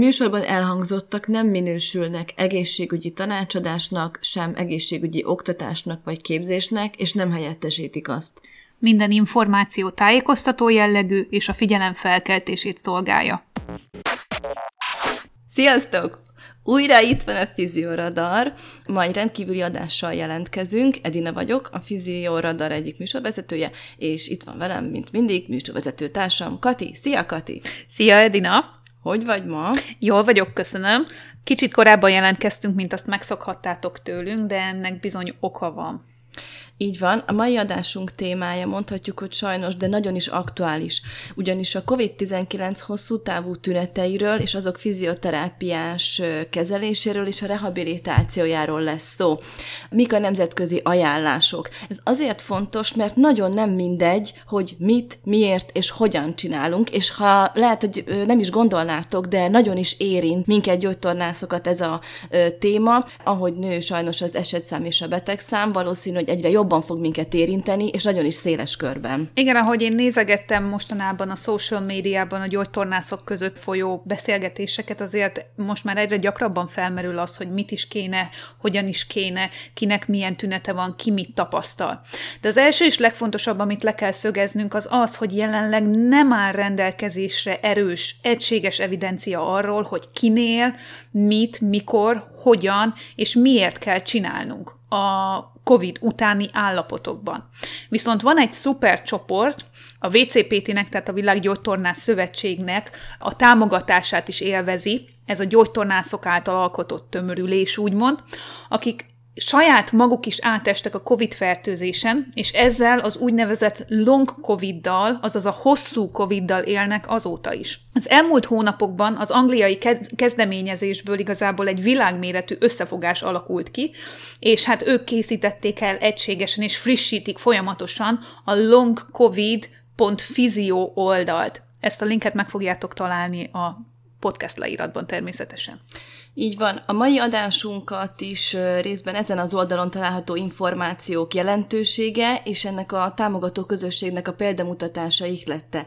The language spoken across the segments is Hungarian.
Műsorban elhangzottak nem minősülnek egészségügyi tanácsadásnak, sem egészségügyi oktatásnak vagy képzésnek, és nem helyettesítik azt. Minden információ tájékoztató jellegű és a figyelem felkeltését szolgálja. Sziasztok! Újra itt van a Fizioradar, ma egy rendkívüli adással jelentkezünk. Edina vagyok, a Fizioradar egyik műsorvezetője, és itt van velem, mint mindig, műsorvezető társam, Kati. Szia, Kati! Szia, Edina! Hogy vagy ma? Jól vagyok, köszönöm. Kicsit korábban jelentkeztünk, mint azt megszokhattátok tőlünk, de ennek bizony oka van. Így van, a mai adásunk témája mondhatjuk, hogy sajnos, de nagyon is aktuális, ugyanis a COVID-19 hosszú távú tüneteiről és azok fizioterápiás kezeléséről és a rehabilitációjáról lesz szó. Mik a nemzetközi ajánlások? Ez azért fontos, mert nagyon nem mindegy, hogy mit, miért és hogyan csinálunk, és ha lehet, hogy nem is gondolnátok, de nagyon is érint minket gyógytornászokat ez a téma, ahogy nő sajnos az esetszám és a betegszám, valószínű, hogy egyre jobban fog minket érinteni, és nagyon is széles körben. Igen, ahogy én nézegettem mostanában a social médiában a gyógytornászok között folyó beszélgetéseket, azért most már egyre gyakrabban felmerül az, hogy mit is kéne, hogyan is kéne, kinek milyen tünete van, ki mit tapasztal. De az első és legfontosabb, amit le kell szögeznünk, az az, hogy jelenleg nem áll rendelkezésre erős, egységes evidencia arról, hogy kinél, mit, mikor, hogyan és miért kell csinálnunk a COVID utáni állapotokban. Viszont van egy szuper csoport, a WCPT-nek, tehát a Világgyógytornász Szövetségnek a támogatását is élvezi, ez a gyógytornászok által alkotott tömörülés, úgymond, akik saját maguk is átestek a COVID fertőzésen, és ezzel az úgynevezett long COVID-dal, azaz a hosszú COVID-dal élnek azóta is. Az elmúlt hónapokban az angliai kezdeményezésből igazából egy világméretű összefogás alakult ki, és hát ők készítették el egységesen és frissítik folyamatosan a longcovid.physio oldalt. Ezt a linket meg fogjátok találni a podcast leíratban természetesen. Így van. A mai adásunkat is részben ezen az oldalon található információk jelentősége és ennek a támogató közösségnek a példamutatása ihlette.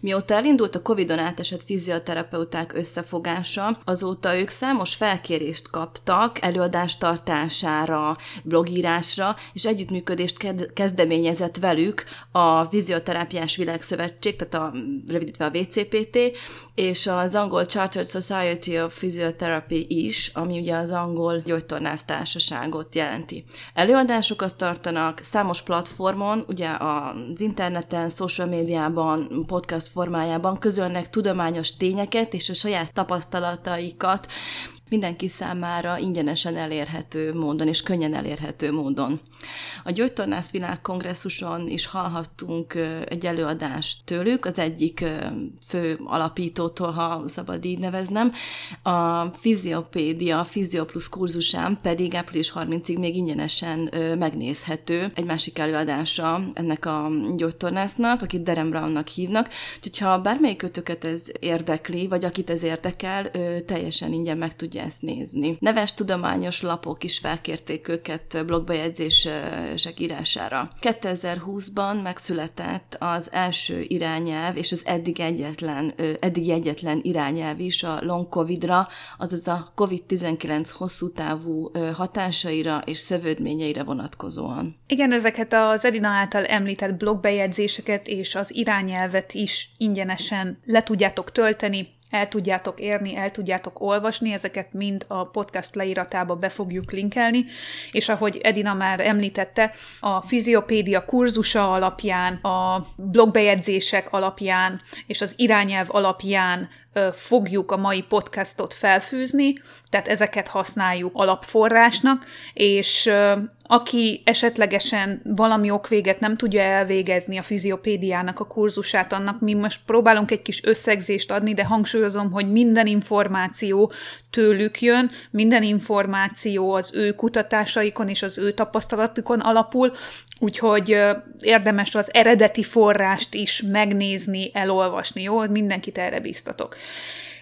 Mióta elindult a Covid-on átesett fizioterapeuták összefogása, azóta ők számos felkérést kaptak előadás tartására, blogírásra, és együttműködést kezdeményezett velük a Fizioterápiás Világszövetség, tehát a, rövidítve a VCPT, és az angol Chartered Society of Physiotherapy is, ami ugye az angol gyógytornász társaságot jelenti. Előadásokat tartanak számos platformon, ugye az interneten, social médiában, podcast formájában közölnek tudományos tényeket és a saját tapasztalataikat mindenki számára ingyenesen elérhető módon és könnyen elérhető módon. A Gyógytornász Világkongresszuson is hallhattunk egy előadást tőlük, az egyik fő alapítótól, ha szabad így neveznem, a Fiziopédia, Fizioplus kurzusán pedig április 30-ig még ingyenesen megnézhető egy másik előadása ennek a gyógytornásznak, akit Derem Brownnak hívnak, úgyhogy ha bármelyik kötöket ez érdekli, vagy akit ez érdekel, teljesen ingyen meg tudja ezt nézni. Neves tudományos lapok is felkérték őket blogbejegyzések írására. 2020-ban megszületett az első irányelv, és az eddig egyetlen, eddig egyetlen irányelv is a long COVID-ra, azaz a COVID-19 hosszú távú hatásaira és szövődményeire vonatkozóan. Igen, ezeket az Edina által említett blogbejegyzéseket és az irányelvet is ingyenesen le tudjátok tölteni, el tudjátok érni, el tudjátok olvasni, ezeket mind a podcast leíratába be fogjuk linkelni, és ahogy Edina már említette, a fiziopédia kurzusa alapján, a blogbejegyzések alapján és az irányelv alapján fogjuk a mai podcastot felfűzni, tehát ezeket használjuk alapforrásnak, és aki esetlegesen valami okvéget nem tudja elvégezni a fiziopédiának a kurzusát, annak mi most próbálunk egy kis összegzést adni, de hangsúlyozom, hogy minden információ tőlük jön, minden információ az ő kutatásaikon és az ő tapasztalatukon alapul, úgyhogy érdemes az eredeti forrást is megnézni, elolvasni, jó? Mindenkit erre biztatok.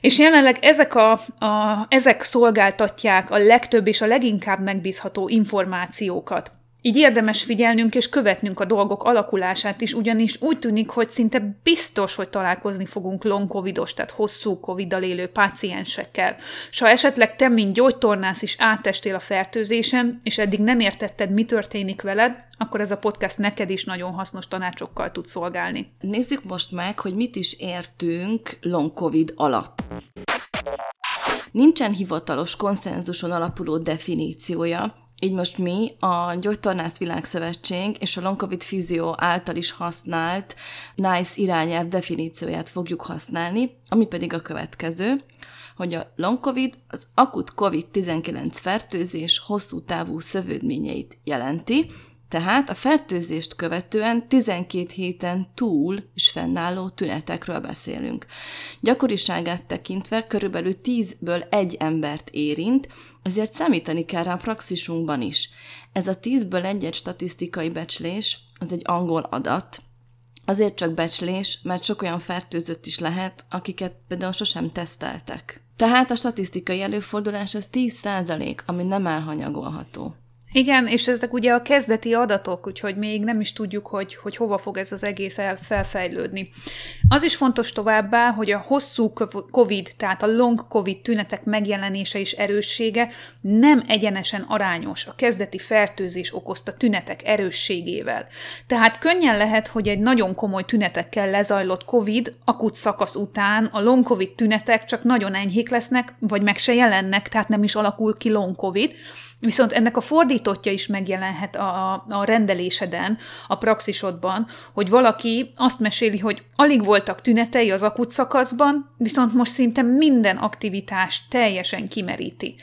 És jelenleg ezek, a, a, ezek szolgáltatják a legtöbb és a leginkább megbízható információkat. Így érdemes figyelnünk és követnünk a dolgok alakulását is, ugyanis úgy tűnik, hogy szinte biztos, hogy találkozni fogunk long covidos, tehát hosszú coviddal élő páciensekkel. És ha esetleg te, mint gyógytornász is átestél a fertőzésen, és eddig nem értetted, mi történik veled, akkor ez a podcast neked is nagyon hasznos tanácsokkal tud szolgálni. Nézzük most meg, hogy mit is értünk long covid alatt. Nincsen hivatalos konszenzuson alapuló definíciója, így most mi a Gyógytornász Világszövetség és a Long COVID Physio által is használt NICE irányelv definícióját fogjuk használni, ami pedig a következő, hogy a long COVID az akut COVID-19 fertőzés hosszú távú szövődményeit jelenti, tehát a fertőzést követően 12 héten túl is fennálló tünetekről beszélünk. Gyakoriságát tekintve körülbelül 10-ből egy embert érint, ezért számítani kell rá a praxisunkban is. Ez a 10-ből egy-egy statisztikai becslés, az egy angol adat, Azért csak becslés, mert sok olyan fertőzött is lehet, akiket például sosem teszteltek. Tehát a statisztikai előfordulás az 10% ami nem elhanyagolható. Igen, és ezek ugye a kezdeti adatok, úgyhogy még nem is tudjuk, hogy, hogy hova fog ez az egész felfejlődni. Az is fontos továbbá, hogy a hosszú COVID, tehát a long COVID tünetek megjelenése és erőssége nem egyenesen arányos a kezdeti fertőzés okozta tünetek erősségével. Tehát könnyen lehet, hogy egy nagyon komoly tünetekkel lezajlott COVID akut szakasz után a long COVID tünetek csak nagyon enyhék lesznek, vagy meg se jelennek, tehát nem is alakul ki long COVID, Viszont ennek a fordítottja is megjelenhet a, a rendeléseden, a praxisodban, hogy valaki azt meséli, hogy alig voltak tünetei az akut szakaszban, viszont most szinte minden aktivitás teljesen kimeríti.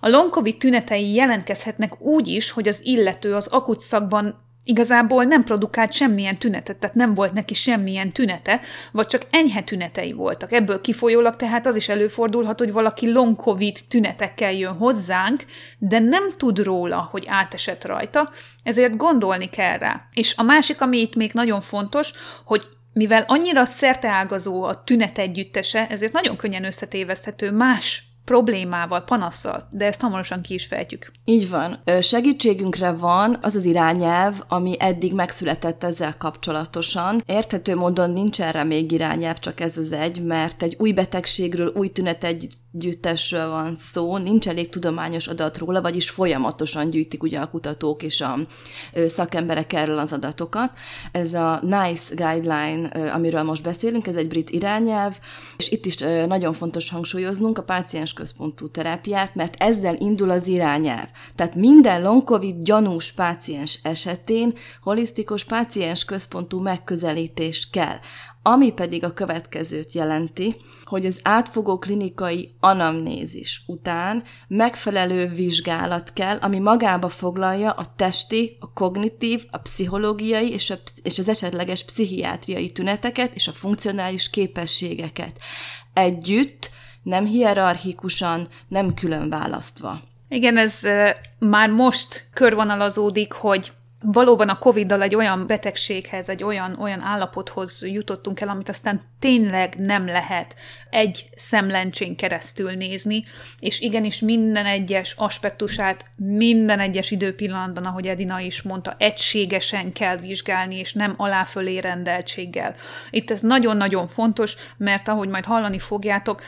A long COVID tünetei jelentkezhetnek úgy is, hogy az illető az akut szakban Igazából nem produkált semmilyen tünetet, tehát nem volt neki semmilyen tünete, vagy csak enyhe tünetei voltak. Ebből kifolyólag tehát az is előfordulhat, hogy valaki long covid tünetekkel jön hozzánk, de nem tud róla, hogy átesett rajta, ezért gondolni kell rá. És a másik, ami itt még nagyon fontos, hogy mivel annyira szerteágazó a tünet együttese, ezért nagyon könnyen összetéveszthető más problémával, panasszal, de ezt hamarosan ki is fejtjük. Így van. Segítségünkre van az az irányelv, ami eddig megszületett ezzel kapcsolatosan. Érthető módon nincs erre még irányelv, csak ez az egy, mert egy új betegségről, új tünet egy gyűjtésről van szó, nincs elég tudományos adat róla, vagyis folyamatosan gyűjtik ugye a kutatók és a szakemberek erről az adatokat. Ez a NICE guideline, amiről most beszélünk, ez egy brit irányelv, és itt is nagyon fontos hangsúlyoznunk a páciens központú terápiát, mert ezzel indul az irányelv. Tehát minden long COVID gyanús páciens esetén holisztikus páciens központú megközelítés kell. Ami pedig a következőt jelenti, hogy az átfogó klinikai anamnézis után megfelelő vizsgálat kell, ami magába foglalja a testi, a kognitív, a pszichológiai és, a, és az esetleges pszichiátriai tüneteket és a funkcionális képességeket. Együtt, nem hierarchikusan, nem külön választva. Igen, ez már most körvonalazódik, hogy valóban a Covid-dal egy olyan betegséghez, egy olyan, olyan állapothoz jutottunk el, amit aztán tényleg nem lehet egy szemlencsén keresztül nézni, és igenis minden egyes aspektusát, minden egyes időpillanatban, ahogy Edina is mondta, egységesen kell vizsgálni, és nem aláfölé rendeltséggel. Itt ez nagyon-nagyon fontos, mert ahogy majd hallani fogjátok,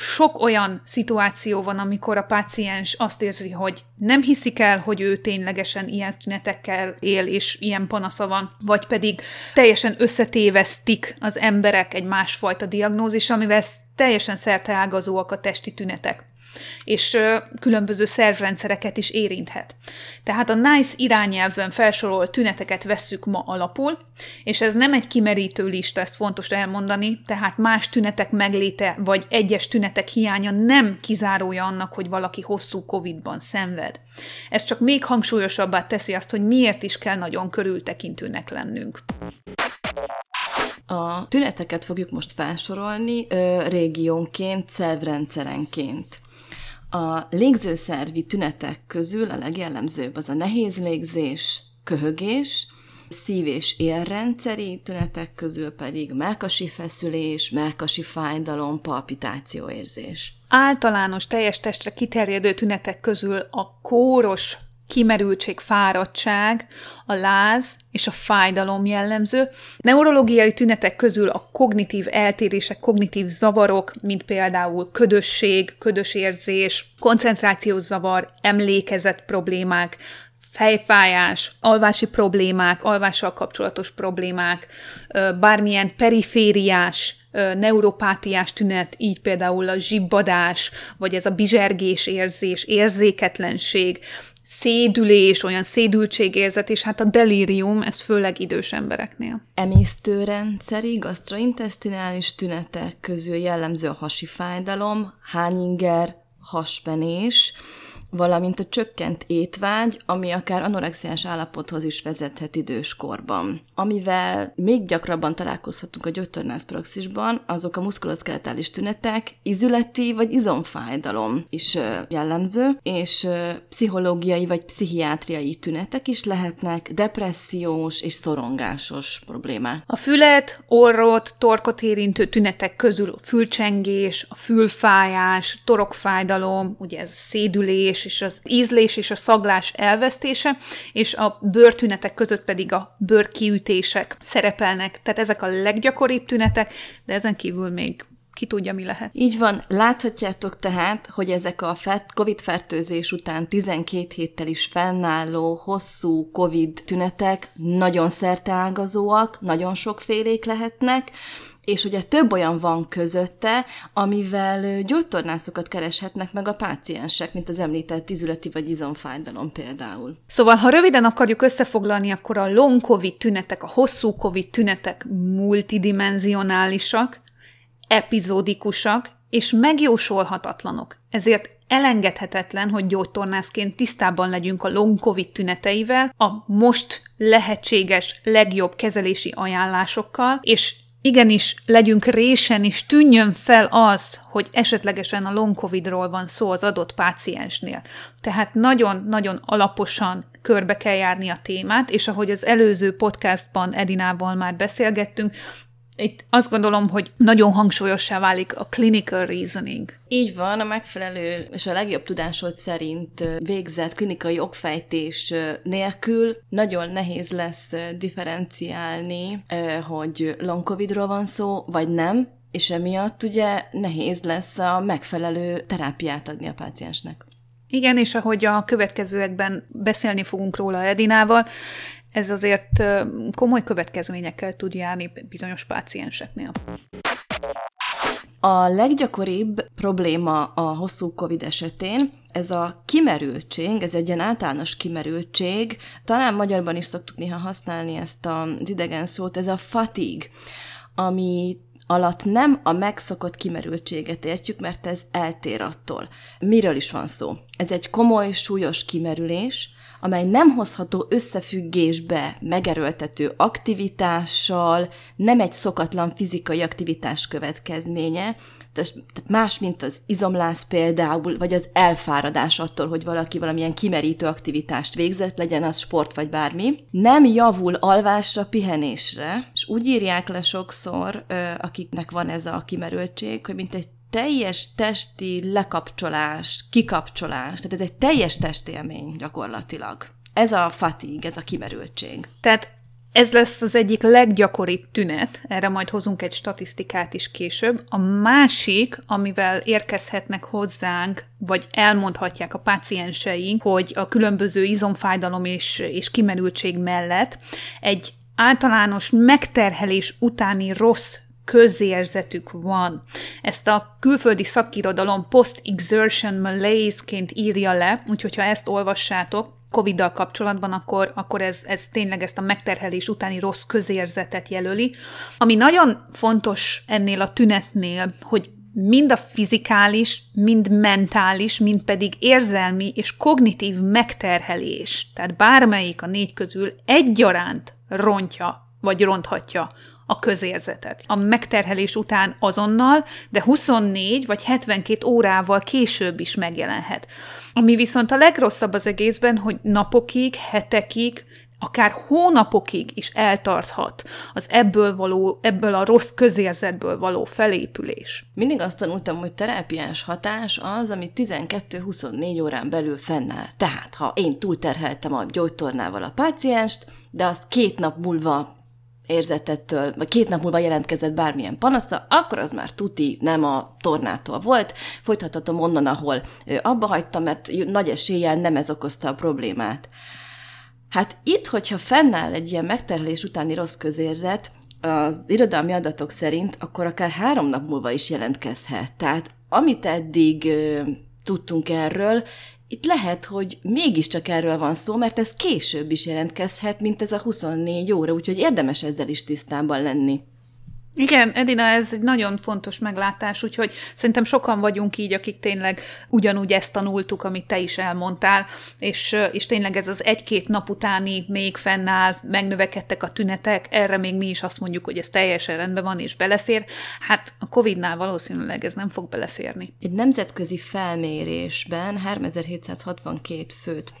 sok olyan szituáció van, amikor a páciens azt érzi, hogy nem hiszik el, hogy ő ténylegesen ilyen tünetekkel él, és ilyen panasza van, vagy pedig teljesen összetévesztik az emberek egy másfajta diagnózis, amivel teljesen szerteágazóak a testi tünetek. És különböző szervrendszereket is érinthet. Tehát a NICE irányelvben felsorolt tüneteket vesszük ma alapul, és ez nem egy kimerítő lista, ezt fontos elmondani, tehát más tünetek megléte vagy egyes tünetek hiánya nem kizárója annak, hogy valaki hosszú COVID-ban szenved. Ez csak még hangsúlyosabbá teszi azt, hogy miért is kell nagyon körültekintőnek lennünk. A tüneteket fogjuk most felsorolni ö, régiónként, szervrendszerenként. A légzőszervi tünetek közül a legjellemzőbb az a nehéz légzés, köhögés, szív- és érrendszeri tünetek közül pedig melkasi feszülés, melkasi fájdalom, palpitációérzés. Általános teljes testre kiterjedő tünetek közül a kóros kimerültség, fáradtság, a láz és a fájdalom jellemző. Neurológiai tünetek közül a kognitív eltérések, kognitív zavarok, mint például ködösség, ködös érzés, koncentrációs zavar, emlékezet problémák, fejfájás, alvási problémák, alvással kapcsolatos problémák, bármilyen perifériás, neuropátiás tünet, így például a zsibbadás, vagy ez a bizsergés érzés, érzéketlenség, szédülés, olyan szédültségérzet, és hát a delírium, ez főleg idős embereknél. Emésztőrendszeri, gastrointestinális tünetek közül jellemző a hasi fájdalom, hányinger, haspenés, valamint a csökkent étvágy, ami akár anorexiás állapothoz is vezethet időskorban. Amivel még gyakrabban találkozhatunk a gyógytornász praxisban, azok a muszkuloszkeletális tünetek, izületi vagy izomfájdalom is jellemző, és pszichológiai vagy pszichiátriai tünetek is lehetnek, depressziós és szorongásos problémák. A fület, orrot, torkot érintő tünetek közül a fülcsengés, a fülfájás, torokfájdalom, ugye ez szédülés, érzés és az ízlés és a szaglás elvesztése, és a bőrtünetek között pedig a bőrkiütések szerepelnek. Tehát ezek a leggyakoribb tünetek, de ezen kívül még ki tudja, mi lehet. Így van, láthatjátok tehát, hogy ezek a COVID-fertőzés után 12 héttel is fennálló, hosszú COVID tünetek nagyon szerteágazóak, nagyon sokfélék lehetnek, és ugye több olyan van közötte, amivel gyógytornászokat kereshetnek meg a páciensek, mint az említett izületi vagy izomfájdalom például. Szóval, ha röviden akarjuk összefoglalni, akkor a long COVID tünetek, a hosszú COVID tünetek multidimensionálisak, epizódikusak és megjósolhatatlanok. Ezért elengedhetetlen, hogy gyógytornászként tisztában legyünk a long COVID tüneteivel, a most lehetséges legjobb kezelési ajánlásokkal, és igenis legyünk résen, és tűnjön fel az, hogy esetlegesen a long covidról van szó az adott páciensnél. Tehát nagyon-nagyon alaposan körbe kell járni a témát, és ahogy az előző podcastban Edinával már beszélgettünk, itt azt gondolom, hogy nagyon hangsúlyossá válik a clinical reasoning. Így van, a megfelelő és a legjobb tudásod szerint végzett klinikai okfejtés nélkül nagyon nehéz lesz differenciálni, hogy long covidról van szó, vagy nem, és emiatt ugye nehéz lesz a megfelelő terápiát adni a páciensnek. Igen, és ahogy a következőekben beszélni fogunk róla Edinával, ez azért komoly következményekkel tud járni bizonyos pácienseknél. A leggyakoribb probléma a hosszú COVID esetén ez a kimerültség, ez egy ilyen általános kimerültség, talán magyarban is szoktuk néha használni ezt az idegen szót, ez a fatigue, ami alatt nem a megszokott kimerültséget értjük, mert ez eltér attól. Miről is van szó? Ez egy komoly, súlyos kimerülés, amely nem hozható összefüggésbe megerőltető aktivitással, nem egy szokatlan fizikai aktivitás következménye, tehát más, mint az izomlász például, vagy az elfáradás attól, hogy valaki valamilyen kimerítő aktivitást végzett, legyen az sport vagy bármi, nem javul alvásra, pihenésre, és úgy írják le sokszor, akiknek van ez a kimerültség, hogy mint egy teljes testi lekapcsolás, kikapcsolás, tehát ez egy teljes testélmény gyakorlatilag. Ez a fatigue, ez a kimerültség. Tehát ez lesz az egyik leggyakoribb tünet, erre majd hozunk egy statisztikát is később. A másik, amivel érkezhetnek hozzánk, vagy elmondhatják a pácienseink, hogy a különböző izomfájdalom és, és kimerültség mellett egy általános megterhelés utáni rossz közérzetük van. Ezt a külföldi szakirodalom post-exertion malaise-ként írja le, úgyhogy ha ezt olvassátok, Covid-dal kapcsolatban, akkor, akkor ez, ez tényleg ezt a megterhelés utáni rossz közérzetet jelöli. Ami nagyon fontos ennél a tünetnél, hogy mind a fizikális, mind mentális, mind pedig érzelmi és kognitív megterhelés, tehát bármelyik a négy közül egyaránt rontja vagy ronthatja a közérzetet. A megterhelés után azonnal, de 24 vagy 72 órával később is megjelenhet. Ami viszont a legrosszabb az egészben, hogy napokig, hetekig, akár hónapokig is eltarthat az ebből, való, ebből a rossz közérzetből való felépülés. Mindig azt tanultam, hogy terápiás hatás az, ami 12-24 órán belül fennáll. Tehát, ha én túlterheltem a gyógytornával a pácienst, de azt két nap múlva érzetettől, vagy két nap múlva jelentkezett bármilyen panasza, akkor az már tuti nem a tornától volt. Folytathatom onnan, ahol abba hagytam, mert nagy eséllyel nem ez okozta a problémát. Hát itt, hogyha fennáll egy ilyen megterhelés utáni rossz közérzet, az irodalmi adatok szerint akkor akár három nap múlva is jelentkezhet. Tehát amit eddig ö, tudtunk erről, itt lehet, hogy mégiscsak erről van szó, mert ez később is jelentkezhet, mint ez a 24 óra, úgyhogy érdemes ezzel is tisztában lenni. Igen, Edina, ez egy nagyon fontos meglátás, úgyhogy szerintem sokan vagyunk így, akik tényleg ugyanúgy ezt tanultuk, amit te is elmondtál, és, és tényleg ez az egy-két nap utáni még fennáll, megnövekedtek a tünetek, erre még mi is azt mondjuk, hogy ez teljesen rendben van és belefér. Hát a Covid-nál valószínűleg ez nem fog beleférni. Egy nemzetközi felmérésben 3762 főt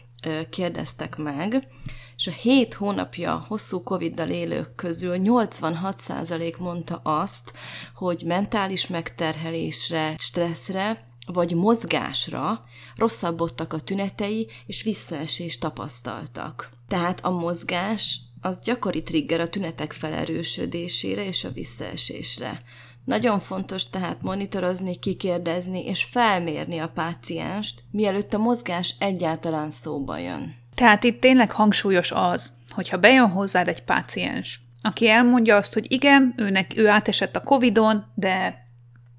kérdeztek meg, és a 7 hónapja hosszú Covid-dal élők közül 86% mondta azt, hogy mentális megterhelésre, stresszre vagy mozgásra rosszabbodtak a tünetei, és visszaesést tapasztaltak. Tehát a mozgás az gyakori trigger a tünetek felerősödésére és a visszaesésre. Nagyon fontos tehát monitorozni, kikérdezni és felmérni a pácienst, mielőtt a mozgás egyáltalán szóba jön. Tehát itt tényleg hangsúlyos az, hogyha bejön hozzád egy páciens, aki elmondja azt, hogy igen, őnek, ő átesett a Covid-on, de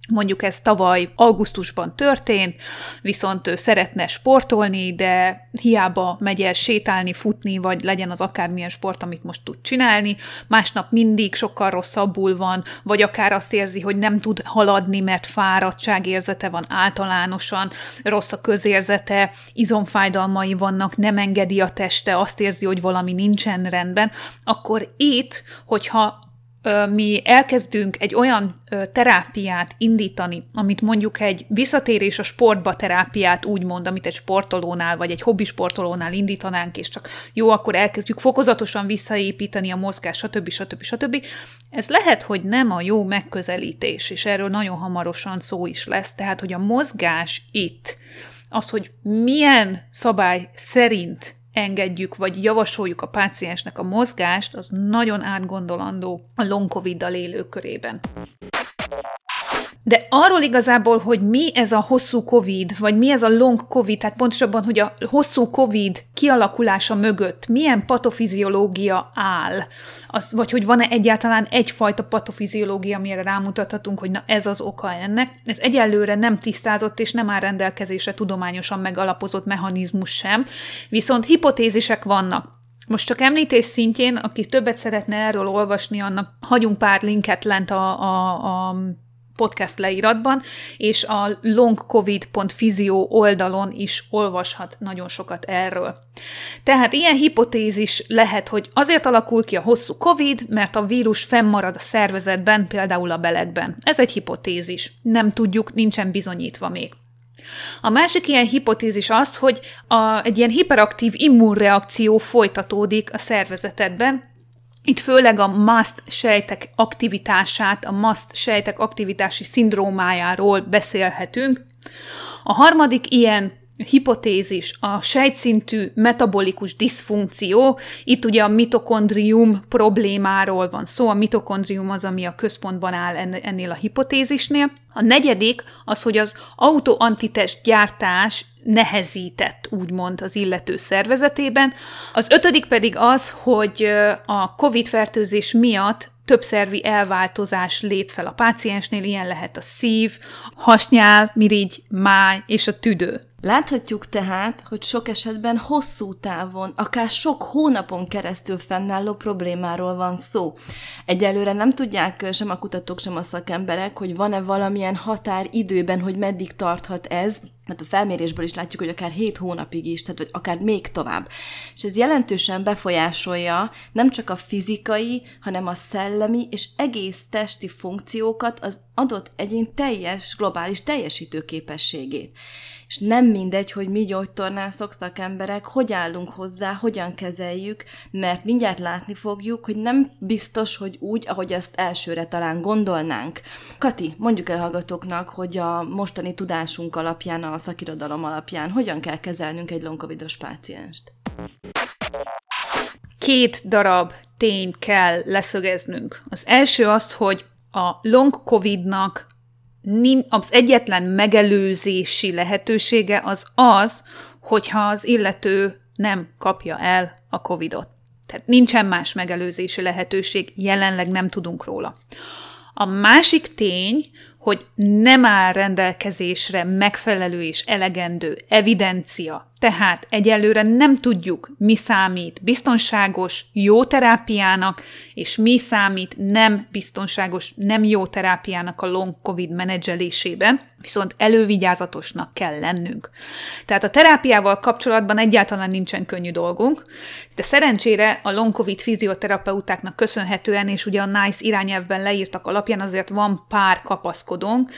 Mondjuk ez tavaly augusztusban történt, viszont ő szeretne sportolni, de hiába megy el sétálni, futni, vagy legyen az akármilyen sport, amit most tud csinálni, másnap mindig sokkal rosszabbul van, vagy akár azt érzi, hogy nem tud haladni, mert fáradtságérzete van általánosan, rossz a közérzete, izomfájdalmai vannak, nem engedi a teste, azt érzi, hogy valami nincsen rendben, akkor itt, hogyha mi elkezdünk egy olyan terápiát indítani, amit mondjuk egy visszatérés a sportba terápiát úgymond, amit egy sportolónál vagy egy hobbisportolónál indítanánk, és csak jó, akkor elkezdjük fokozatosan visszaépíteni a mozgás, stb. stb. stb. Ez lehet, hogy nem a jó megközelítés, és erről nagyon hamarosan szó is lesz, tehát, hogy a mozgás itt, az, hogy milyen szabály szerint engedjük, vagy javasoljuk a páciensnek a mozgást, az nagyon átgondolandó a long covid-dal élők körében. De arról igazából, hogy mi ez a hosszú COVID, vagy mi ez a long COVID, tehát pontosabban, hogy a hosszú COVID kialakulása mögött milyen patofiziológia áll, az, vagy hogy van-e egyáltalán egyfajta patofiziológia, amire rámutathatunk, hogy na ez az oka ennek, ez egyelőre nem tisztázott és nem áll rendelkezésre tudományosan megalapozott mechanizmus sem, viszont hipotézisek vannak. Most csak említés szintjén, aki többet szeretne erről olvasni, annak hagyunk pár linket lent a, a, a podcast leíratban, és a longcovid.physio oldalon is olvashat nagyon sokat erről. Tehát ilyen hipotézis lehet, hogy azért alakul ki a hosszú COVID, mert a vírus fennmarad a szervezetben, például a belegben. Ez egy hipotézis. Nem tudjuk, nincsen bizonyítva még. A másik ilyen hipotézis az, hogy a, egy ilyen hiperaktív immunreakció folytatódik a szervezetedben, itt főleg a MAST sejtek aktivitását, a MAST sejtek aktivitási szindrómájáról beszélhetünk. A harmadik ilyen hipotézis a sejtszintű metabolikus diszfunkció. Itt ugye a mitokondrium problémáról van szó, a mitokondrium az, ami a központban áll ennél a hipotézisnél. A negyedik az, hogy az autoantitest gyártás nehezített, úgymond az illető szervezetében. Az ötödik pedig az, hogy a COVID-fertőzés miatt többszervi elváltozás lép fel a páciensnél, ilyen lehet a szív, hasnyál, mirigy, máj és a tüdő. Láthatjuk tehát, hogy sok esetben hosszú távon, akár sok hónapon keresztül fennálló problémáról van szó. Egyelőre nem tudják sem a kutatók, sem a szakemberek, hogy van-e valamilyen határ időben, hogy meddig tarthat ez, hát a felmérésből is látjuk, hogy akár 7 hónapig is, tehát vagy akár még tovább. És ez jelentősen befolyásolja nem csak a fizikai, hanem a szellemi és egész testi funkciókat, az adott egyén teljes, globális teljesítő képességét és nem mindegy, hogy mi gyógytornászok, szakemberek, hogy állunk hozzá, hogyan kezeljük, mert mindjárt látni fogjuk, hogy nem biztos, hogy úgy, ahogy ezt elsőre talán gondolnánk. Kati, mondjuk el hallgatóknak, hogy a mostani tudásunk alapján, a szakirodalom alapján hogyan kell kezelnünk egy lonkovidos pácienst. Két darab tényt kell leszögeznünk. Az első az, hogy a long covidnak az egyetlen megelőzési lehetősége az az, hogyha az illető nem kapja el a COVID-ot. Tehát nincsen más megelőzési lehetőség, jelenleg nem tudunk róla. A másik tény, hogy nem áll rendelkezésre megfelelő és elegendő evidencia tehát egyelőre nem tudjuk, mi számít biztonságos, jó terápiának, és mi számít nem biztonságos, nem jó terápiának a long COVID menedzselésében, viszont elővigyázatosnak kell lennünk. Tehát a terápiával kapcsolatban egyáltalán nincsen könnyű dolgunk, de szerencsére a long COVID fizioterapeutáknak köszönhetően, és ugye a NICE irányelvben leírtak alapján azért van pár kapaszkodónk,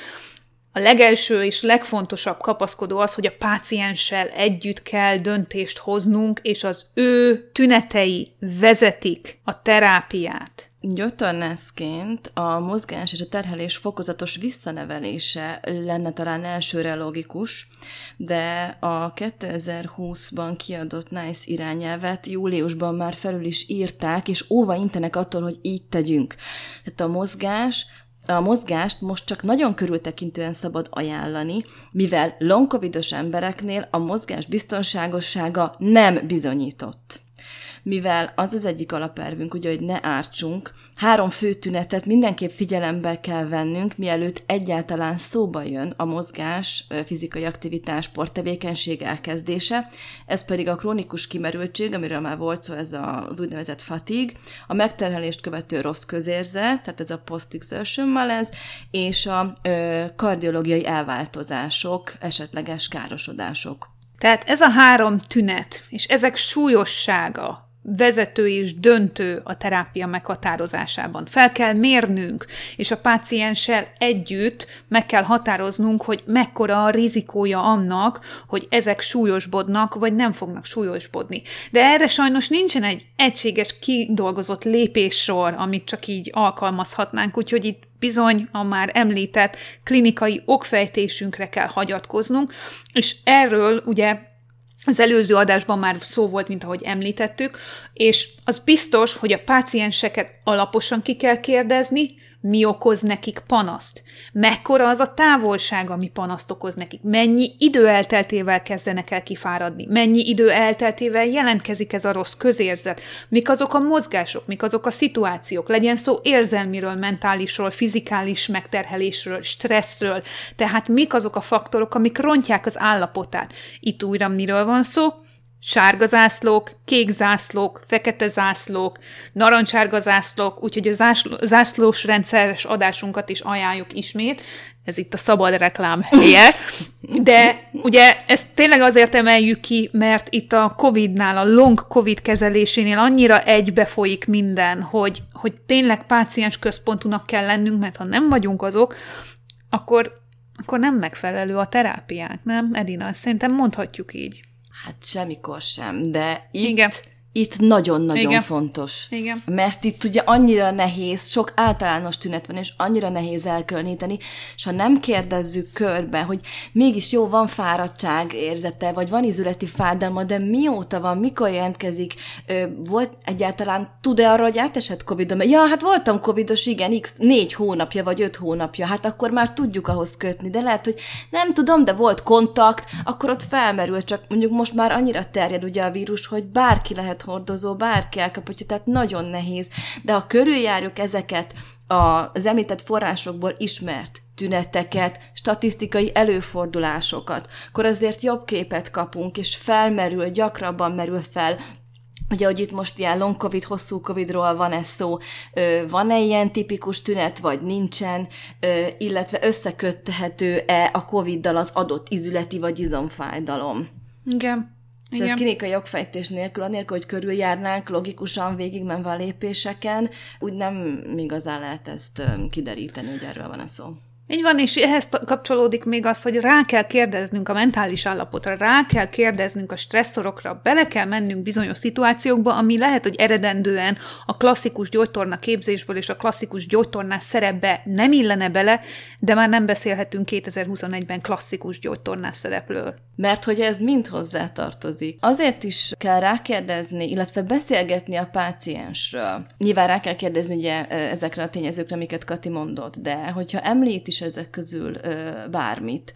a legelső és legfontosabb kapaszkodó az, hogy a pácienssel együtt kell döntést hoznunk, és az ő tünetei vezetik a terápiát. Gyógytornászként a mozgás és a terhelés fokozatos visszanevelése lenne talán elsőre logikus, de a 2020-ban kiadott NICE irányelvet júliusban már felül is írták, és óva intenek attól, hogy így tegyünk. Tehát a mozgás a mozgást most csak nagyon körültekintően szabad ajánlani, mivel long embereknél a mozgás biztonságossága nem bizonyított mivel az az egyik alapelvünk, ugye, hogy ne ártsunk, három fő tünetet mindenképp figyelembe kell vennünk, mielőtt egyáltalán szóba jön a mozgás, fizikai aktivitás, sporttevékenység elkezdése, ez pedig a krónikus kimerültség, amiről már volt szó, ez az úgynevezett fatig, a megterhelést követő rossz közérze, tehát ez a post-exertion malaise, és a ö, kardiológiai elváltozások, esetleges károsodások. Tehát ez a három tünet, és ezek súlyossága, vezető és döntő a terápia meghatározásában. Fel kell mérnünk, és a pácienssel együtt meg kell határoznunk, hogy mekkora a rizikója annak, hogy ezek súlyosbodnak, vagy nem fognak súlyosbodni. De erre sajnos nincsen egy egységes, kidolgozott lépéssor, amit csak így alkalmazhatnánk, úgyhogy itt bizony a már említett klinikai okfejtésünkre kell hagyatkoznunk, és erről ugye az előző adásban már szó volt, mint ahogy említettük, és az biztos, hogy a pácienseket alaposan ki kell kérdezni, mi okoz nekik panaszt, mekkora az a távolság, ami panaszt okoz nekik, mennyi idő elteltével kezdenek el kifáradni, mennyi idő elteltével jelentkezik ez a rossz közérzet, mik azok a mozgások, mik azok a szituációk, legyen szó érzelmiről, mentálisról, fizikális megterhelésről, stresszről, tehát mik azok a faktorok, amik rontják az állapotát. Itt újra miről van szó? Sárga zászlók, kék zászlók, fekete zászlók, narancsárga zászlók, úgyhogy a zászlós rendszeres adásunkat is ajánljuk ismét. Ez itt a szabad reklám helye. De ugye ezt tényleg azért emeljük ki, mert itt a COVID-nál, a long COVID kezelésénél annyira egybefolyik minden, hogy, hogy tényleg páciens központúnak kell lennünk, mert ha nem vagyunk azok, akkor, akkor nem megfelelő a terápiánk, nem, Edina? Szerintem mondhatjuk így. Hát semmikor sem, de itt, Igen itt nagyon-nagyon Igen. fontos. Igen. Mert itt ugye annyira nehéz, sok általános tünet van, és annyira nehéz elkülöníteni, és ha nem kérdezzük körbe, hogy mégis jó, van fáradtság érzete, vagy van izületi fájdalma, de mióta van, mikor jelentkezik, ö, volt egyáltalán, tud-e arra, hogy átesett covid Ja, hát voltam covidos, igen, x négy hónapja, vagy öt hónapja, hát akkor már tudjuk ahhoz kötni, de lehet, hogy nem tudom, de volt kontakt, akkor ott felmerül, csak mondjuk most már annyira terjed ugye a vírus, hogy bárki lehet hordozó, bárki elkaphatja, tehát nagyon nehéz. De ha körüljárjuk ezeket az említett forrásokból ismert tüneteket, statisztikai előfordulásokat, akkor azért jobb képet kapunk, és felmerül, gyakrabban merül fel Ugye, hogy itt most ilyen long covid, hosszú covidról van ez szó, van-e ilyen tipikus tünet, vagy nincsen, illetve összeköthető-e a coviddal az adott izületi vagy izomfájdalom? Igen. És Igen. ez klinikai jogfejtés nélkül, anélkül, hogy körüljárnánk logikusan végigmenve a lépéseken, úgy nem igazán lehet ezt kideríteni, hogy erről van a szó. Így van, és ehhez kapcsolódik még az, hogy rá kell kérdeznünk a mentális állapotra, rá kell kérdeznünk a stresszorokra, bele kell mennünk bizonyos szituációkba, ami lehet, hogy eredendően a klasszikus gyógytorna képzésből és a klasszikus gyógytornás szerepbe nem illene bele, de már nem beszélhetünk 2021-ben klasszikus gyógytornás szereplől. Mert hogy ez mind hozzá tartozik. Azért is kell rákérdezni, illetve beszélgetni a páciensről. Nyilván rá kell kérdezni ugye ezekre a tényezőkre, amiket Kati mondott, de hogyha említ is ezek közül ö, bármit,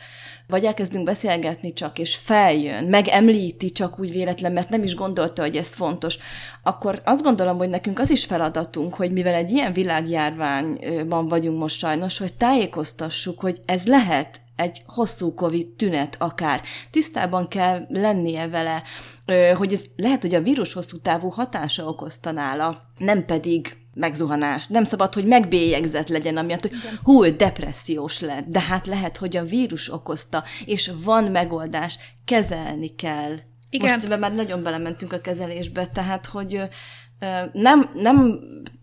vagy elkezdünk beszélgetni csak, és feljön, megemlíti csak úgy véletlen, mert nem is gondolta, hogy ez fontos, akkor azt gondolom, hogy nekünk az is feladatunk, hogy mivel egy ilyen világjárványban vagyunk most sajnos, hogy tájékoztassuk, hogy ez lehet egy hosszú COVID tünet akár. Tisztában kell lennie vele, hogy ez lehet, hogy a vírus hosszú távú hatása okozta nála, nem pedig megzuhanás. Nem szabad, hogy megbélyegzett legyen, amiatt, hogy hú, depressziós lett, de hát lehet, hogy a vírus okozta, és van megoldás, kezelni kell. Igen. Most ebben már nagyon belementünk a kezelésbe, tehát, hogy nem, nem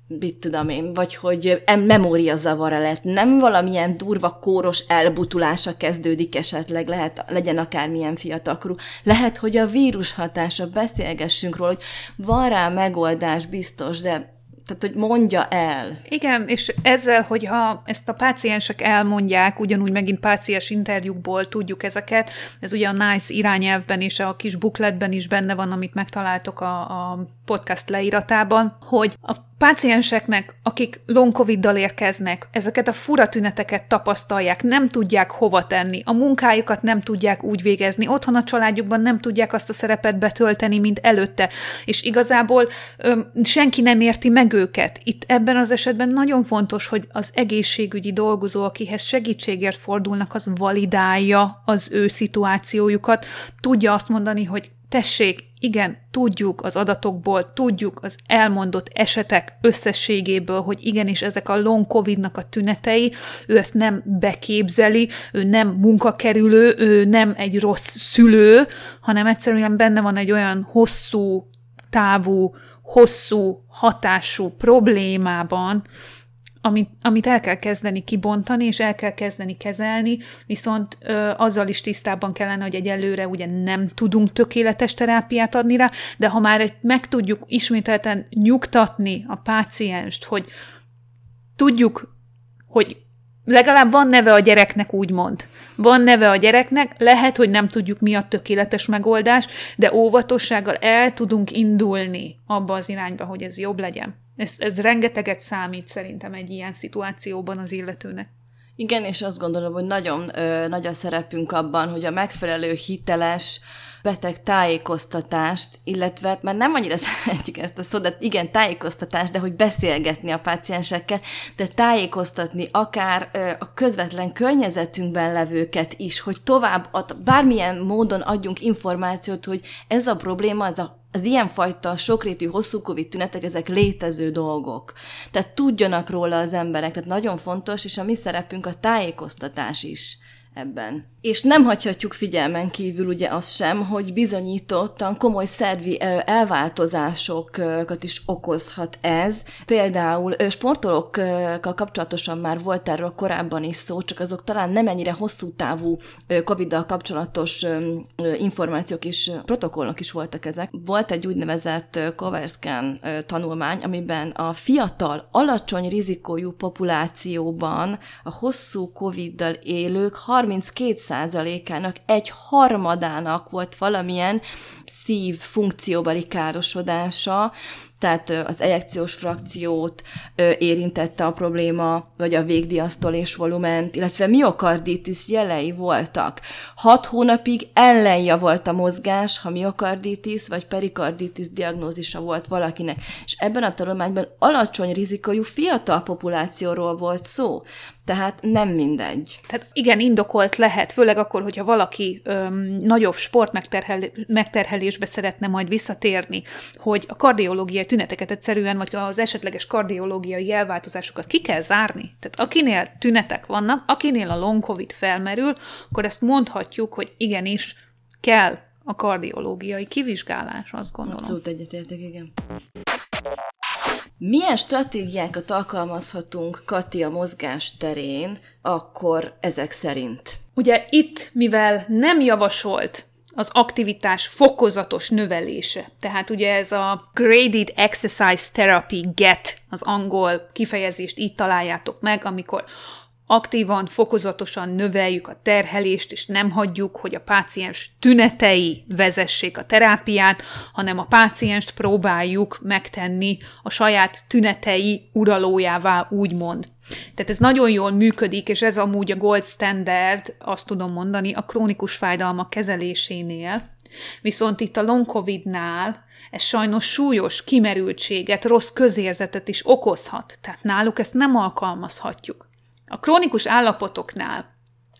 mit tudom én, vagy hogy memóriazavara lett, nem valamilyen durva kóros elbutulása kezdődik esetleg, lehet, legyen akármilyen fiatalkorú. Lehet, hogy a vírus hatása, beszélgessünk róla, hogy van rá megoldás biztos, de tehát, hogy mondja el. Igen, és ezzel, hogyha ezt a páciensek elmondják, ugyanúgy megint páciens interjúkból tudjuk ezeket, ez ugye a NICE irányelvben és a kis bukletben is benne van, amit megtaláltok a, a podcast leíratában, hogy a pácienseknek, akik long covid érkeznek, ezeket a fura tüneteket tapasztalják, nem tudják hova tenni, a munkájukat nem tudják úgy végezni, otthon a családjukban nem tudják azt a szerepet betölteni, mint előtte, és igazából ö, senki nem érti meg őket. Itt ebben az esetben nagyon fontos, hogy az egészségügyi dolgozó, akihez segítségért fordulnak, az validálja az ő szituációjukat, tudja azt mondani, hogy tessék, igen, tudjuk az adatokból, tudjuk az elmondott esetek összességéből, hogy igenis ezek a long COVID-nak a tünetei, ő ezt nem beképzeli, ő nem munkakerülő, ő nem egy rossz szülő, hanem egyszerűen benne van egy olyan hosszú távú, hosszú hatású problémában, amit, amit el kell kezdeni kibontani, és el kell kezdeni kezelni, viszont ö, azzal is tisztában kellene, hogy egyelőre ugye nem tudunk tökéletes terápiát adni rá, de ha már egy, meg tudjuk ismételten nyugtatni a pácienst, hogy tudjuk, hogy legalább van neve a gyereknek, úgymond. Van neve a gyereknek, lehet, hogy nem tudjuk mi a tökéletes megoldás, de óvatossággal el tudunk indulni abba az irányba, hogy ez jobb legyen. Ez, ez rengeteget számít szerintem egy ilyen szituációban az illetőnek. Igen, és azt gondolom, hogy nagyon ö, nagy a szerepünk abban, hogy a megfelelő hiteles beteg tájékoztatást, illetve már nem annyira szeretjük ezt a szót, de igen, tájékoztatás, de hogy beszélgetni a páciensekkel, de tájékoztatni akár ö, a közvetlen környezetünkben levőket is, hogy tovább, ad, bármilyen módon adjunk információt, hogy ez a probléma, ez a az ilyenfajta sokrétű hosszú COVID tünetek, ezek létező dolgok. Tehát tudjanak róla az emberek, tehát nagyon fontos, és a mi szerepünk a tájékoztatás is ebben. És nem hagyhatjuk figyelmen kívül ugye azt sem, hogy bizonyítottan komoly szervi elváltozásokat is okozhat ez. Például sportolókkal kapcsolatosan már volt erről korábban is szó, csak azok talán nem ennyire hosszú távú covid kapcsolatos információk és protokollok is voltak ezek. Volt egy úgynevezett Coverscan tanulmány, amiben a fiatal, alacsony rizikójú populációban a hosszú COVID-dal élők 32%-ának egy harmadának volt valamilyen szív funkcióbeli károsodása, tehát az ejekciós frakciót érintette a probléma, vagy a végdiasztolés volument, illetve miokarditis jelei voltak. Hat hónapig ellenja volt a mozgás, ha miokarditis vagy perikarditis diagnózisa volt valakinek. És ebben a tanulmányban alacsony rizikójú fiatal populációról volt szó. Tehát nem mindegy. Tehát igen, indokolt lehet, főleg akkor, hogyha valaki öm, nagyobb sport megterhel, megterhelésbe szeretne majd visszatérni, hogy a kardiológiai tüneteket egyszerűen, vagy az esetleges kardiológiai elváltozásokat ki kell zárni. Tehát akinél tünetek vannak, akinél a long covid felmerül, akkor ezt mondhatjuk, hogy igenis kell a kardiológiai kivizsgálás, azt gondolom. Abszolút egyetértek, igen. Milyen stratégiákat alkalmazhatunk Kati a mozgás terén, akkor ezek szerint? Ugye itt, mivel nem javasolt az aktivitás fokozatos növelése. Tehát ugye ez a Graded Exercise Therapy GET, az angol kifejezést így találjátok meg, amikor aktívan, fokozatosan növeljük a terhelést, és nem hagyjuk, hogy a páciens tünetei vezessék a terápiát, hanem a pácienst próbáljuk megtenni a saját tünetei uralójává, úgymond. Tehát ez nagyon jól működik, és ez amúgy a gold standard, azt tudom mondani, a krónikus fájdalmak kezelésénél. Viszont itt a long COVID-nál ez sajnos súlyos kimerültséget, rossz közérzetet is okozhat, tehát náluk ezt nem alkalmazhatjuk. A krónikus állapotoknál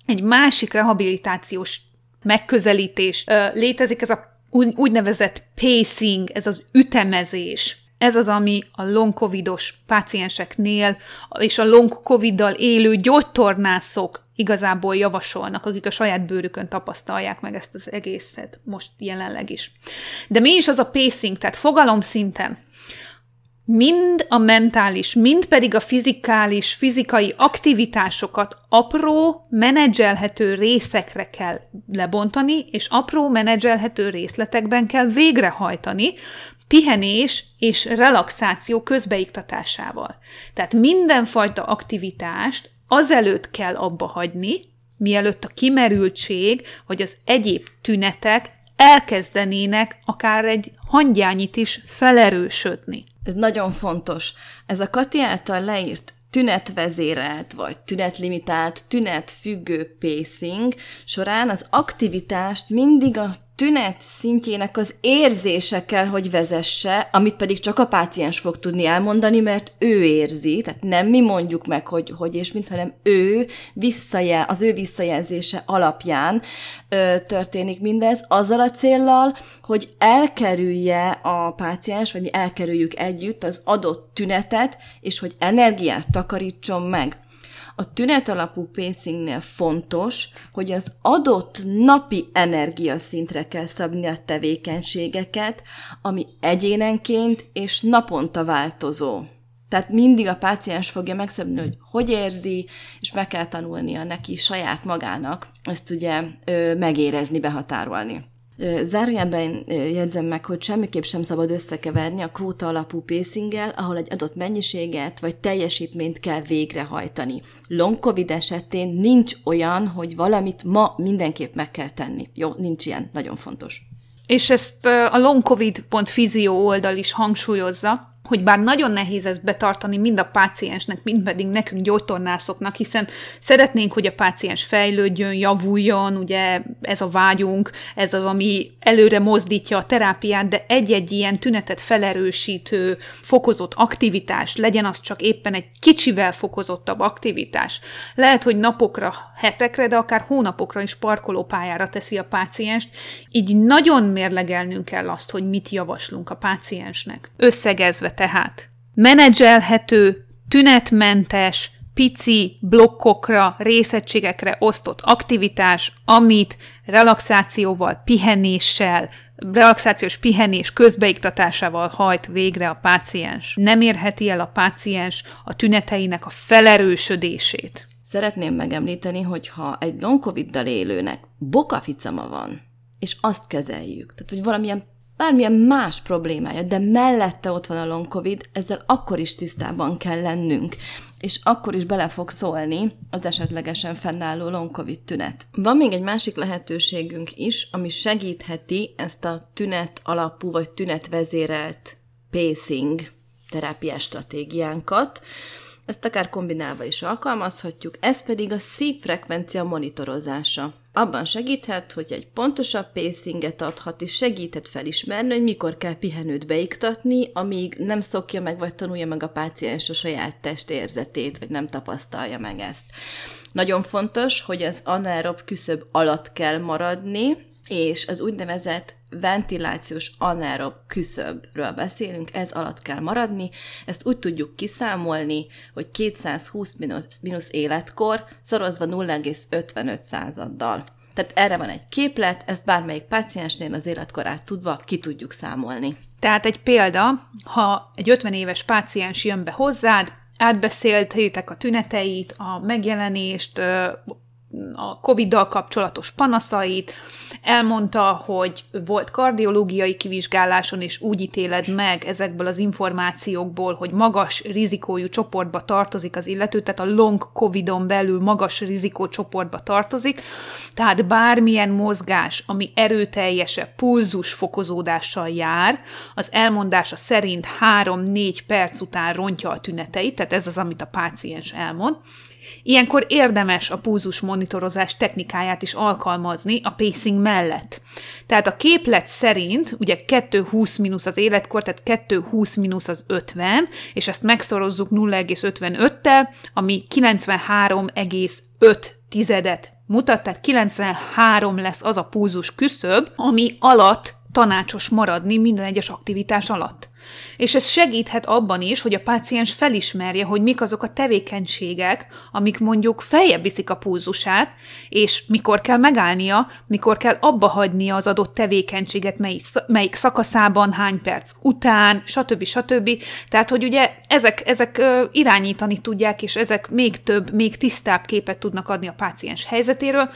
egy másik rehabilitációs megközelítés létezik, ez a úgynevezett pacing, ez az ütemezés. Ez az, ami a long covidos pácienseknél és a long coviddal élő gyógytornászok igazából javasolnak, akik a saját bőrükön tapasztalják meg ezt az egészet, most jelenleg is. De mi is az a pacing, tehát fogalom szinten mind a mentális, mind pedig a fizikális, fizikai aktivitásokat apró, menedzselhető részekre kell lebontani, és apró, menedzselhető részletekben kell végrehajtani, pihenés és relaxáció közbeiktatásával. Tehát mindenfajta aktivitást azelőtt kell abba hagyni, mielőtt a kimerültség vagy az egyéb tünetek elkezdenének akár egy hangyányit is felerősödni. Ez nagyon fontos. Ez a Kati által leírt tünetvezérelt vagy tünetlimitált, tünetfüggő pacing során az aktivitást mindig a tünet szintjének az érzése kell, hogy vezesse, amit pedig csak a páciens fog tudni elmondani, mert ő érzi, tehát nem mi mondjuk meg, hogy, hogy és mint, hanem ő visszajel, az ő visszajelzése alapján ö, történik mindez, azzal a céllal, hogy elkerülje a páciens, vagy mi elkerüljük együtt az adott tünetet, és hogy energiát takarítson meg. A tünet alapú pacingnél fontos, hogy az adott napi energiaszintre kell szabni a tevékenységeket, ami egyénenként és naponta változó. Tehát mindig a páciens fogja megszabni, hogy hogy érzi, és meg kell tanulnia neki saját magának ezt ugye megérezni, behatárolni. Zárójelben jegyzem meg, hogy semmiképp sem szabad összekeverni a kvóta alapú pacinggel, ahol egy adott mennyiséget vagy teljesítményt kell végrehajtani. Long COVID esetén nincs olyan, hogy valamit ma mindenképp meg kell tenni. Jó, nincs ilyen, nagyon fontos. És ezt a longcovid.physio oldal is hangsúlyozza, hogy bár nagyon nehéz ezt betartani mind a páciensnek, mind pedig nekünk gyógytornászoknak, hiszen szeretnénk, hogy a páciens fejlődjön, javuljon, ugye ez a vágyunk, ez az, ami előre mozdítja a terápiát, de egy-egy ilyen tünetet felerősítő, fokozott aktivitás, legyen az csak éppen egy kicsivel fokozottabb aktivitás. Lehet, hogy napokra, hetekre, de akár hónapokra is parkolópályára teszi a pácienst, így nagyon mérlegelnünk kell azt, hogy mit javaslunk a páciensnek. Összegezve tehát menedzselhető, tünetmentes, pici blokkokra, részegységekre osztott aktivitás, amit relaxációval, pihenéssel, relaxációs pihenés közbeiktatásával hajt végre a páciens. Nem érheti el a páciens a tüneteinek a felerősödését. Szeretném megemlíteni, hogy ha egy long covid élőnek bokaficama van, és azt kezeljük, tehát hogy valamilyen bármilyen más problémája, de mellette ott van a long covid, ezzel akkor is tisztában kell lennünk, és akkor is bele fog szólni az esetlegesen fennálló long covid tünet. Van még egy másik lehetőségünk is, ami segítheti ezt a tünet alapú vagy tünetvezérelt pacing terápiás stratégiánkat, ezt akár kombinálva is alkalmazhatjuk, ez pedig a szívfrekvencia monitorozása. Abban segíthet, hogy egy pontosabb pacinget adhat, és segíthet felismerni, hogy mikor kell pihenőt beiktatni, amíg nem szokja meg, vagy tanulja meg a páciens a saját testérzetét, vagy nem tapasztalja meg ezt. Nagyon fontos, hogy az anaerob küszöb alatt kell maradni, és az úgynevezett ventilációs anaerob küszöbről beszélünk, ez alatt kell maradni. Ezt úgy tudjuk kiszámolni, hogy 220 mínusz életkor szorozva 0,55 századdal. Tehát erre van egy képlet, ezt bármelyik páciensnél az életkorát tudva ki tudjuk számolni. Tehát egy példa, ha egy 50 éves páciens jön be hozzád, átbeszéltétek a tüneteit, a megjelenést, a COVID-dal kapcsolatos panaszait, elmondta, hogy volt kardiológiai kivizsgáláson, és úgy ítéled meg ezekből az információkból, hogy magas rizikójú csoportba tartozik az illető, tehát a long COVID-on belül magas rizikó csoportba tartozik, tehát bármilyen mozgás, ami erőteljesebb pulzus fokozódással jár, az elmondása szerint 3-4 perc után rontja a tüneteit, tehát ez az, amit a páciens elmond, Ilyenkor érdemes a púzus monitorozás technikáját is alkalmazni a pacing mellett. Tehát a képlet szerint ugye 2,20 mínusz az életkor, tehát 2,20 mínusz az 50, és ezt megszorozzuk 0,55-tel, ami 93,5 tizedet mutat, tehát 93 lesz az a púzus küszöb, ami alatt tanácsos maradni minden egyes aktivitás alatt. És ez segíthet abban is, hogy a páciens felismerje, hogy mik azok a tevékenységek, amik mondjuk feljebb viszik a pulzusát, és mikor kell megállnia, mikor kell abba hagynia az adott tevékenységet, melyik, szakaszában, hány perc után, stb. stb. Tehát, hogy ugye ezek, ezek irányítani tudják, és ezek még több, még tisztább képet tudnak adni a páciens helyzetéről.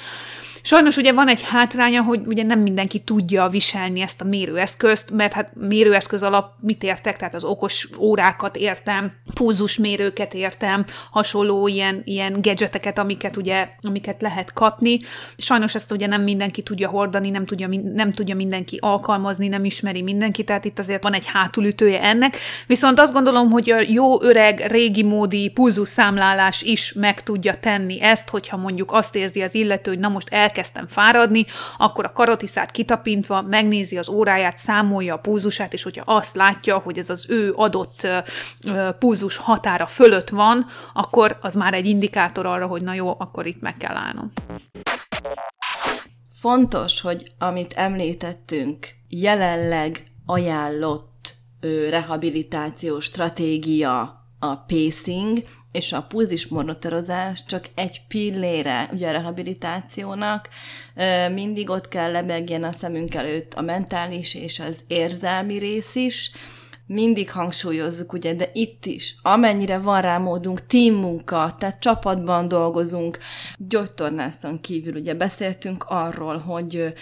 Sajnos ugye van egy hátránya, hogy ugye nem mindenki tudja viselni ezt a mérőeszközt, mert hát mérőeszköz alap mit értek, tehát az okos órákat értem, pulzusmérőket értem, hasonló ilyen, ilyen gadgeteket, amiket ugye, amiket lehet kapni. Sajnos ezt ugye nem mindenki tudja hordani, nem tudja, nem tudja mindenki alkalmazni, nem ismeri mindenki, tehát itt azért van egy hátulütője ennek. Viszont azt gondolom, hogy a jó öreg, régi módi pulzusszámlálás is meg tudja tenni ezt, hogyha mondjuk azt érzi az illető, hogy na most elkezdtem fáradni, akkor a karotiszát kitapintva megnézi az óráját, számolja a pulzusát, és hogyha azt látja, hogy ez az ő adott pulzus határa fölött van, akkor az már egy indikátor arra, hogy na jó, akkor itt meg kell állnom. Fontos, hogy amit említettünk, jelenleg ajánlott rehabilitációs stratégia a pacing, és a pulzis monitorozás csak egy pillére ugye a rehabilitációnak, mindig ott kell lebegjen a szemünk előtt a mentális és az érzelmi rész is, mindig hangsúlyozzuk, ugye, de itt is, amennyire van rá módunk, team munka, tehát csapatban dolgozunk, gyógytornászon kívül ugye beszéltünk arról, hogy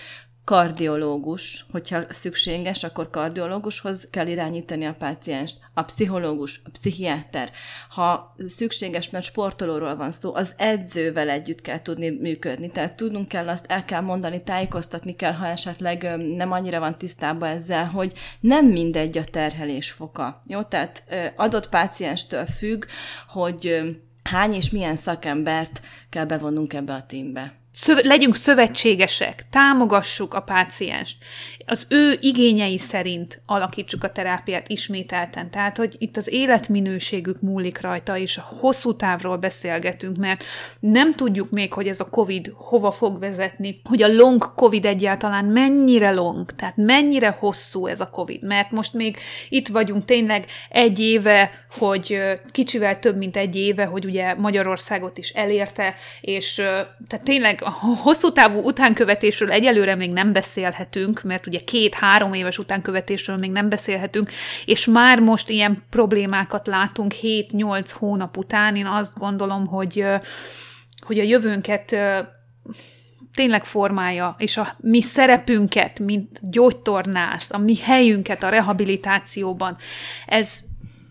kardiológus, hogyha szükséges, akkor kardiológushoz kell irányítani a pácienst, a pszichológus, a pszichiáter. Ha szükséges, mert sportolóról van szó, az edzővel együtt kell tudni működni. Tehát tudnunk kell azt, el kell mondani, tájékoztatni kell, ha esetleg nem annyira van tisztában ezzel, hogy nem mindegy a terhelés foka. Jó, tehát adott pácienstől függ, hogy hány és milyen szakembert kell bevonnunk ebbe a tímbe szöve, legyünk szövetségesek, támogassuk a pácienst, az ő igényei szerint alakítsuk a terápiát ismételten. Tehát, hogy itt az életminőségük múlik rajta, és a hosszú távról beszélgetünk, mert nem tudjuk még, hogy ez a COVID hova fog vezetni, hogy a long COVID egyáltalán mennyire long, tehát mennyire hosszú ez a COVID, mert most még itt vagyunk tényleg egy éve, hogy kicsivel több, mint egy éve, hogy ugye Magyarországot is elérte, és tehát tényleg a hosszú távú utánkövetésről egyelőre még nem beszélhetünk, mert ugye két-három éves utánkövetésről még nem beszélhetünk, és már most ilyen problémákat látunk 7-8 hónap után. Én azt gondolom, hogy, hogy a jövőnket tényleg formája, és a mi szerepünket, mint gyógytornász, a mi helyünket a rehabilitációban, ez,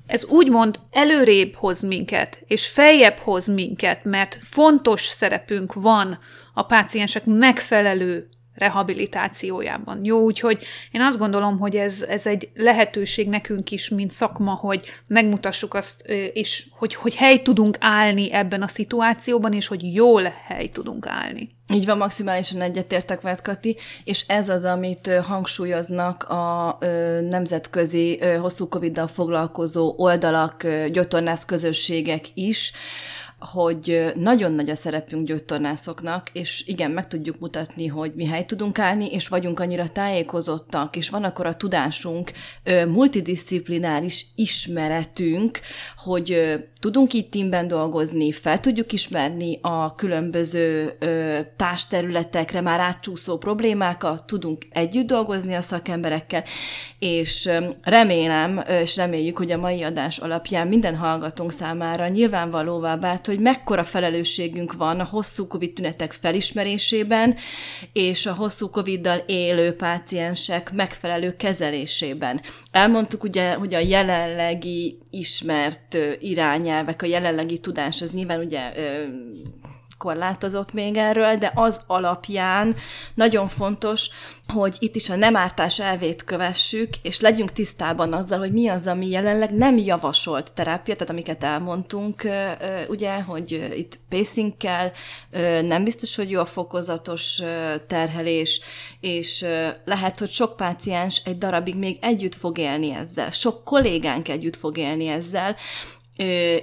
ez úgymond előrébb hoz minket, és feljebb hoz minket, mert fontos szerepünk van a páciensek megfelelő rehabilitációjában. Jó, úgyhogy én azt gondolom, hogy ez, ez egy lehetőség nekünk is, mint szakma, hogy megmutassuk azt, és hogy, hogy hely tudunk állni ebben a szituációban, és hogy jól hely tudunk állni. Így van, maximálisan egyetértek veled, Kati, és ez az, amit hangsúlyoznak a nemzetközi hosszú covid foglalkozó oldalak, gyógytornász közösségek is, hogy nagyon nagy a szerepünk gyógytornászoknak, és igen, meg tudjuk mutatni, hogy mi hely tudunk állni, és vagyunk annyira tájékozottak, és van akkor a tudásunk, multidisziplináris ismeretünk, hogy tudunk itt teamben dolgozni, fel tudjuk ismerni a különböző társterületekre már átcsúszó problémákat, tudunk együtt dolgozni a szakemberekkel, és remélem, és reméljük, hogy a mai adás alapján minden hallgatónk számára nyilvánvalóvá vált, hogy mekkora felelősségünk van a hosszú COVID tünetek felismerésében, és a hosszú COVID-dal élő páciensek megfelelő kezelésében. Elmondtuk ugye, hogy a jelenlegi ismert irányelvek, a jelenlegi tudás, az nyilván ugye korlátozott még erről, de az alapján nagyon fontos, hogy itt is a nem ártás elvét kövessük, és legyünk tisztában azzal, hogy mi az, ami jelenleg nem javasolt terápia, tehát amiket elmondtunk, ugye, hogy itt pacing kell, nem biztos, hogy jó a fokozatos terhelés, és lehet, hogy sok páciens egy darabig még együtt fog élni ezzel, sok kollégánk együtt fog élni ezzel,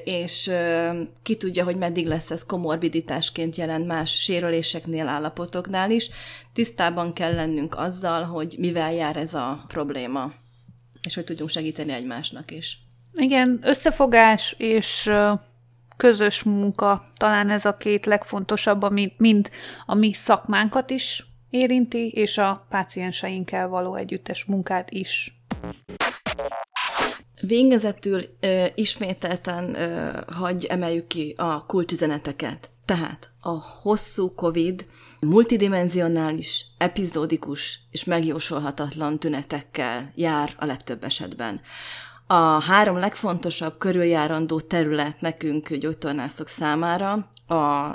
és ki tudja, hogy meddig lesz ez komorbiditásként jelent más sérüléseknél, állapotoknál is. Tisztában kell lennünk azzal, hogy mivel jár ez a probléma, és hogy tudjunk segíteni egymásnak is. Igen, összefogás és közös munka, talán ez a két legfontosabb, ami mind a mi szakmánkat is érinti, és a pácienseinkkel való együttes munkát is. Végezetül ö, ismételten ö, hagy emeljük ki a kulcsüzeneteket. Tehát a hosszú COVID multidimensionális, epizódikus és megjósolhatatlan tünetekkel jár a legtöbb esetben. A három legfontosabb körüljárandó terület nekünk gyógytornászok számára a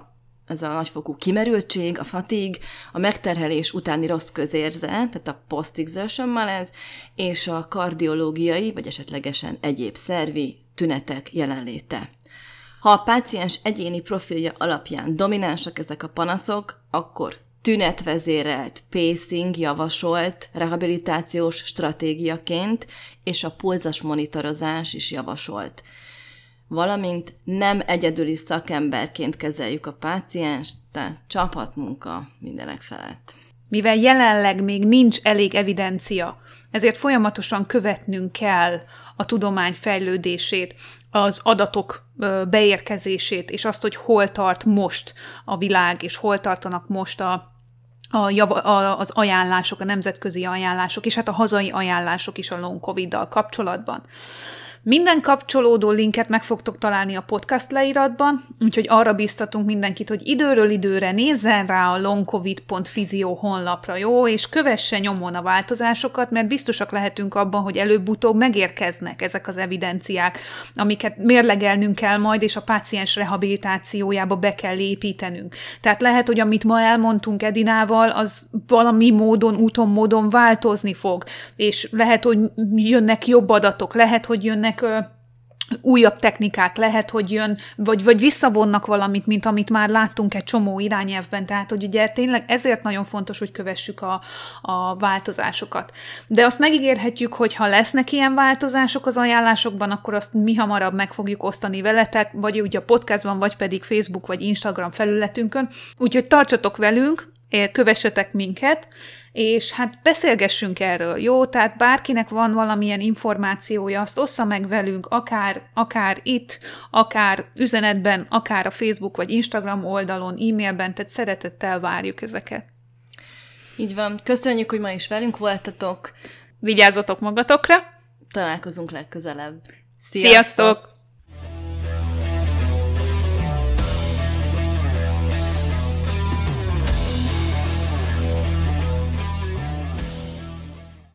ez a nagyfokú kimerültség, a fatig, a megterhelés utáni rossz közérze, tehát a post-exertion malaise, és a kardiológiai, vagy esetlegesen egyéb szervi tünetek jelenléte. Ha a páciens egyéni profilja alapján dominánsak ezek a panaszok, akkor tünetvezérelt pacing javasolt rehabilitációs stratégiaként, és a pulzas monitorozás is javasolt valamint nem egyedüli szakemberként kezeljük a pácienst, tehát csapatmunka mindenek felett. Mivel jelenleg még nincs elég evidencia, ezért folyamatosan követnünk kell a tudomány fejlődését, az adatok beérkezését, és azt, hogy hol tart most a világ, és hol tartanak most a, a a, az ajánlások, a nemzetközi ajánlások, és hát a hazai ajánlások is a long covid-dal kapcsolatban. Minden kapcsolódó linket meg fogtok találni a podcast leíratban, úgyhogy arra biztatunk mindenkit, hogy időről időre nézzen rá a longcovid.fizio honlapra, jó, és kövesse nyomon a változásokat, mert biztosak lehetünk abban, hogy előbb-utóbb megérkeznek ezek az evidenciák, amiket mérlegelnünk kell majd, és a páciens rehabilitációjába be kell építenünk. Tehát lehet, hogy amit ma elmondtunk Edinával, az valami módon, úton, módon változni fog, és lehet, hogy jönnek jobb adatok, lehet, hogy jönnek jönnek újabb technikák, lehet, hogy jön, vagy, vagy visszavonnak valamit, mint amit már láttunk egy csomó irányelvben, tehát hogy ugye tényleg ezért nagyon fontos, hogy kövessük a, a változásokat. De azt megígérhetjük, hogy ha lesznek ilyen változások az ajánlásokban, akkor azt mi hamarabb meg fogjuk osztani veletek, vagy ugye a podcastban, vagy pedig Facebook vagy Instagram felületünkön. Úgyhogy tartsatok velünk, kövessetek minket, és hát beszélgessünk erről, jó? Tehát bárkinek van valamilyen információja, azt ossza meg velünk, akár, akár itt, akár üzenetben, akár a Facebook vagy Instagram oldalon, e-mailben, tehát szeretettel várjuk ezeket. Így van. Köszönjük, hogy ma is velünk voltatok. Vigyázzatok magatokra. Találkozunk legközelebb. Sziasztok! Sziasztok!